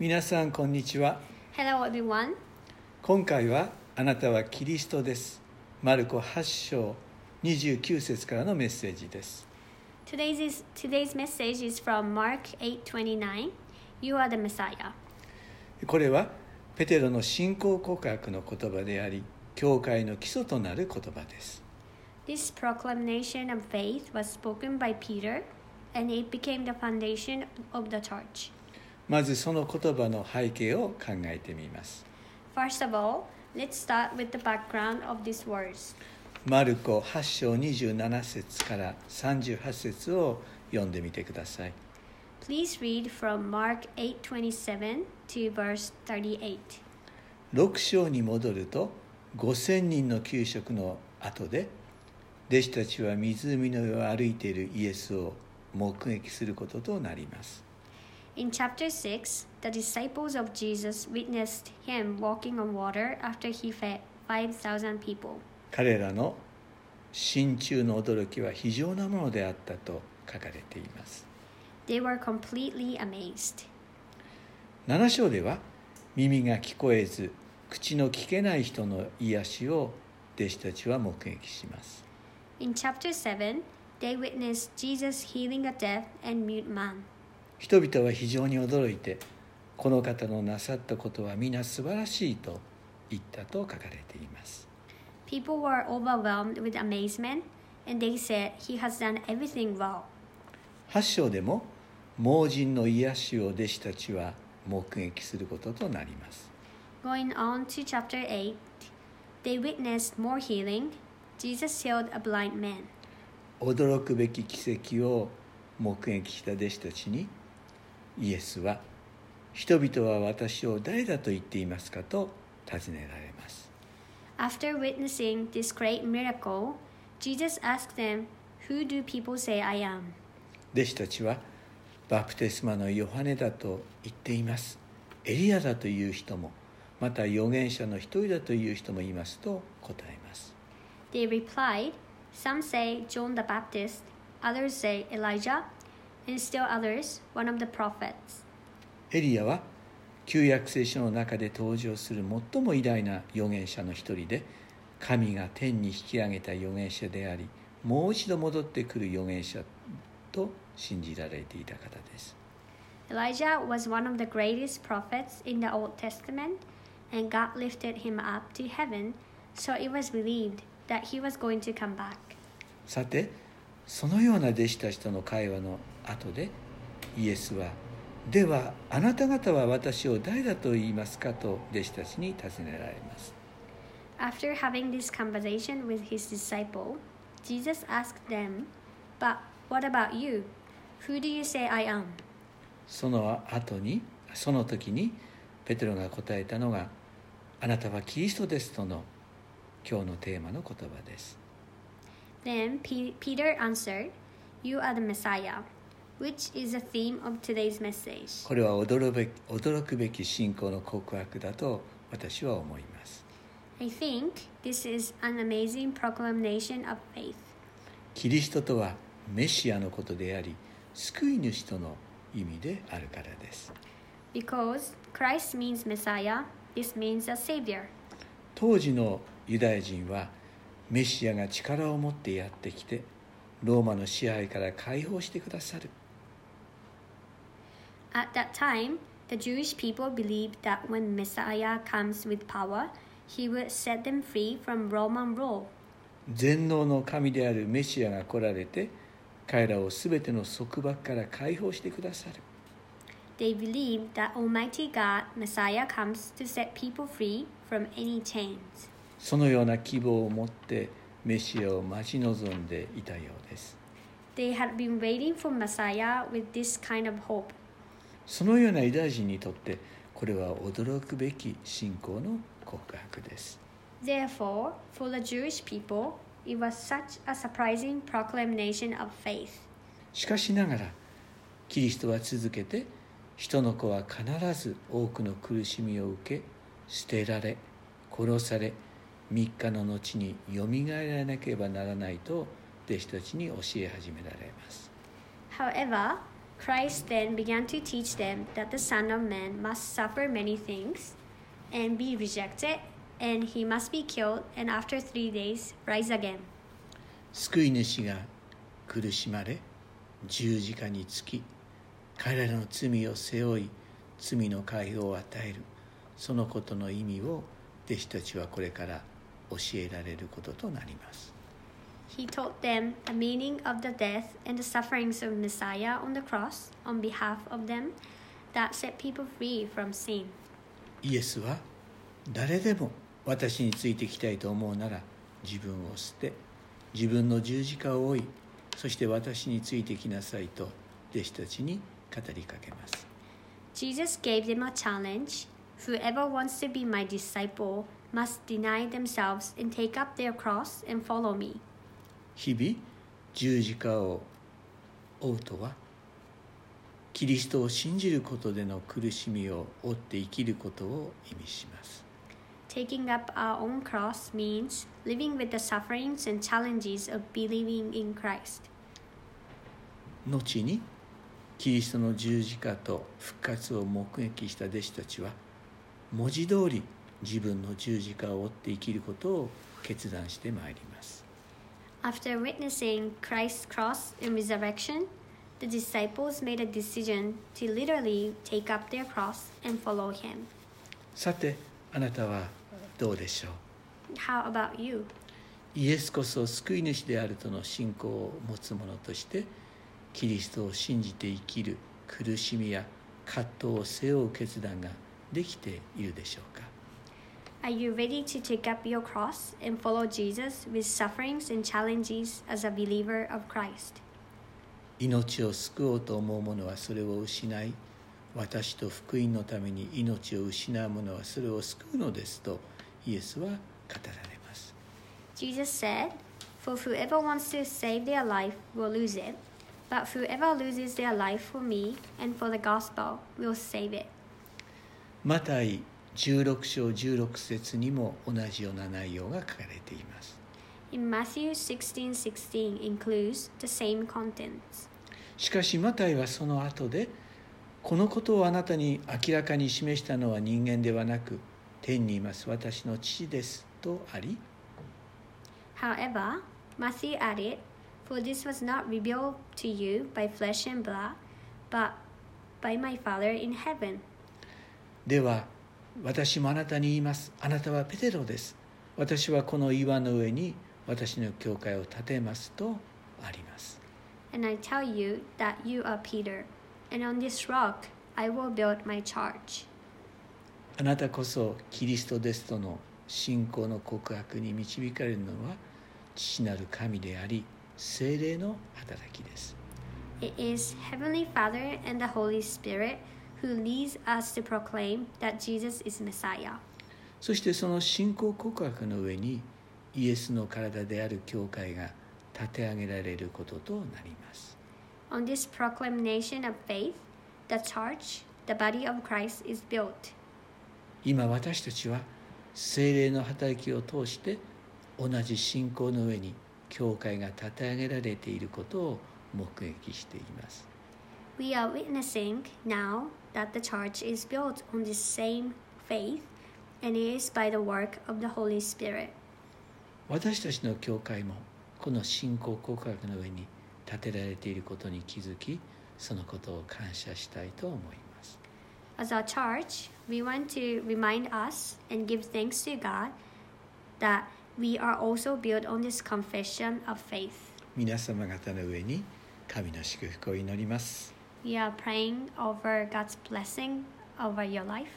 皆さんこんにちは Hello, everyone. 今回はあなたはキリストですマルコ8章29節からのメッセージです Today's, is, today's message is from Mark 8:29. You are the Messiah. これはペテロの信仰告白の言葉であり教会の基礎となる言葉です This proclamation of faith was spoken by Peter, and it became the foundation of the church. まずその言葉の背景を考えてみます First of all, let's start with the background of these words. マルコ8章27節から38節を読んでみてください Please read from Mark 8:27 to verse 38. 6章に戻ると5,000人の給食の後で弟子たちは湖の上を歩いているイエスを目撃することとなります In chapter 6, the disciples of Jesus witnessed him walking on water after he fed 5,000 people. 彼らの心中の驚きは非常なものであったと書かれています They were completely amazed. 7章では耳が聞こえず口の聞けない人の癒しを弟子たちは目撃します In chapter 7, they witnessed Jesus healing a deaf and mute man. 人々は非常に驚いてこの方のなさったことは皆素晴らしいと言ったと書かれています People were overwhelmed with amazement, and they said, He has done everything well. 8章でも盲人の癒しを弟子たちは目撃することとなります Going on to chapter 8, they witnessed more healing. Jesus healed a blind man. 驚くべき奇跡を目撃した弟子たちにイエスは「人々は私を誰だと言っていますか?」と尋ねられます After witnessing this great miracle, Jesus asked them, Who do people say I am? 弟子たちはバプテスマのヨハネだと言っていますエリアだという人もまた預言者の一人だという人もいますと答えます They replied, Some say John the Baptist, others say Elijah, and still others, one of the prophets. エリアは旧約聖書の中で登場する最も偉大な預言者の一人で神が天に引き上げた預言者でありもう一度戻ってくる預言者と信じられていた方です Elijah was one of the greatest prophets in the Old Testament, and God lifted him up to heaven, so it was believed that he was going to come back. さてそのような弟子たちとの会話の後でイエスは「ではあなた方は私を誰だと言いますか?」と弟子たちに尋ねられます After having this conversation with his disciple, Jesus asked them, But what about you? Who do you say I am? その後にその時にペテロが答えたのが「あなたはキリストです」との今日のテーマの言葉です Then Pe- Peter answered, You are the Messiah, which is the theme of today's message. これは驚くべき驚くべき信仰の告白だと私は思います I think this is an amazing proclamation of faith. キリストとはメシアのことであり救い主との意味であるからです Because Christ means Messiah, this means a Savior. 当時のユダヤ人はメシアが力を持ってやってきてローマの支配から解放してくださる At that time, the Jewish people believed that when Messiah comes with power, he would set them free from Roman rule. 全能の神であるメシアが来られて彼らを全ての束縛から解放してくださる They believed that Almighty God, Messiah, comes to set people free from any chains. そのような希望を持ってメシアを待ち望んでいたようです They had been waiting for Messiah with this kind of hope. そのようなユダヤ人にとってこれは驚くべき信仰の告白です Therefore, for the Jewish people, it was such a surprising proclamation of faith. しかしながらキリストは続けて人の子は必ず多くの苦しみを受け捨てられ殺され3日の後によみがえらなければならないと弟子たちに教え始められます However, Christ then began to teach them that the Son of Man must suffer many things and be rejected, and he must be killed, and after three days rise again. 救い主が苦しまれ十字架につき彼らの罪を背負い罪の解放を与えるそのことの意味を弟子たちはこれから教えられることとなります He taught them the meaning of the death and the sufferings of Messiah on the cross on behalf of them that set people free from sin. イエスは誰でも私についてきたいと思うなら自分を捨て自分の十字架を追いそして私についてきなさいと弟子たちに語りかけます Jesus gave them a challenge Whoever wants to be my disciple must deny themselves and take up their cross and follow me. 日々十字架を追うとはキリストを信じることでの苦しみを追って生きることを意味します Taking up our own cross means living with the sufferings and challenges of believing in Christ. 後にキリストの十字架と復活を目撃した弟子たちは文字通り自分の十字架を追って生きることを決断してまいります After witnessing Christ's cross and resurrection, the disciples made a decision to literally take up their cross and follow him. さてあなたはどうでしょう How about you? イエスこそ救い主であるとの信仰を持つ者としてキリストを信じて生きる苦しみや葛藤を背負う決断ができているでしょうか Are you ready to take up your cross and follow Jesus with sufferings and challenges as a believer of Christ? 命を救おうと思う者はそれを失い私と福音のために命を失う者はそれを救うのですとイエスは語られます Jesus said, For whoever wants to save their life will lose it, but whoever loses their life for me and for the gospel will save it. マタイ 16章16節にも同じような内容が書かれています In Matthew 16 16 includes the same contents. しかしマタイはその後でこのことをあなたに明らかに示したのは人間ではなく天にいます私の父ですとあり However, Matthew added, For this was not revealed to you by flesh and blood, but by my Father in heaven. では私もあなたに言いますあなたはペテロです私はこの岩の上に私の教会を建てますとあります And I tell you that you are Peter, and on this rock I will build my church. あなたこそキリストですとの信仰の告白に導かれるのは父なる神であり精霊の働きです It is Heavenly Father and the Holy Spirit who leads us to proclaim that Jesus is Messiah. そしてその信仰告白の上にイエスの体である教会が立て上げられることとなります On this proclamation of faith, the church, the body of Christ, is built. 今私たちは精霊の働きを通して同じ信仰の上に教会が立て上げられていることを目撃しています We are witnessing now that the church is built on this same faith, and it is by the work of the Holy Spirit. 私たちの教会もこの信仰告白の上に立てられていることに気づきそのことを感謝したいと思います As a church, we want to remind us and give thanks to God that we are also built on this confession of faith. 皆様方の上に神の祝福を祈ります Are praying over God's blessing over your life.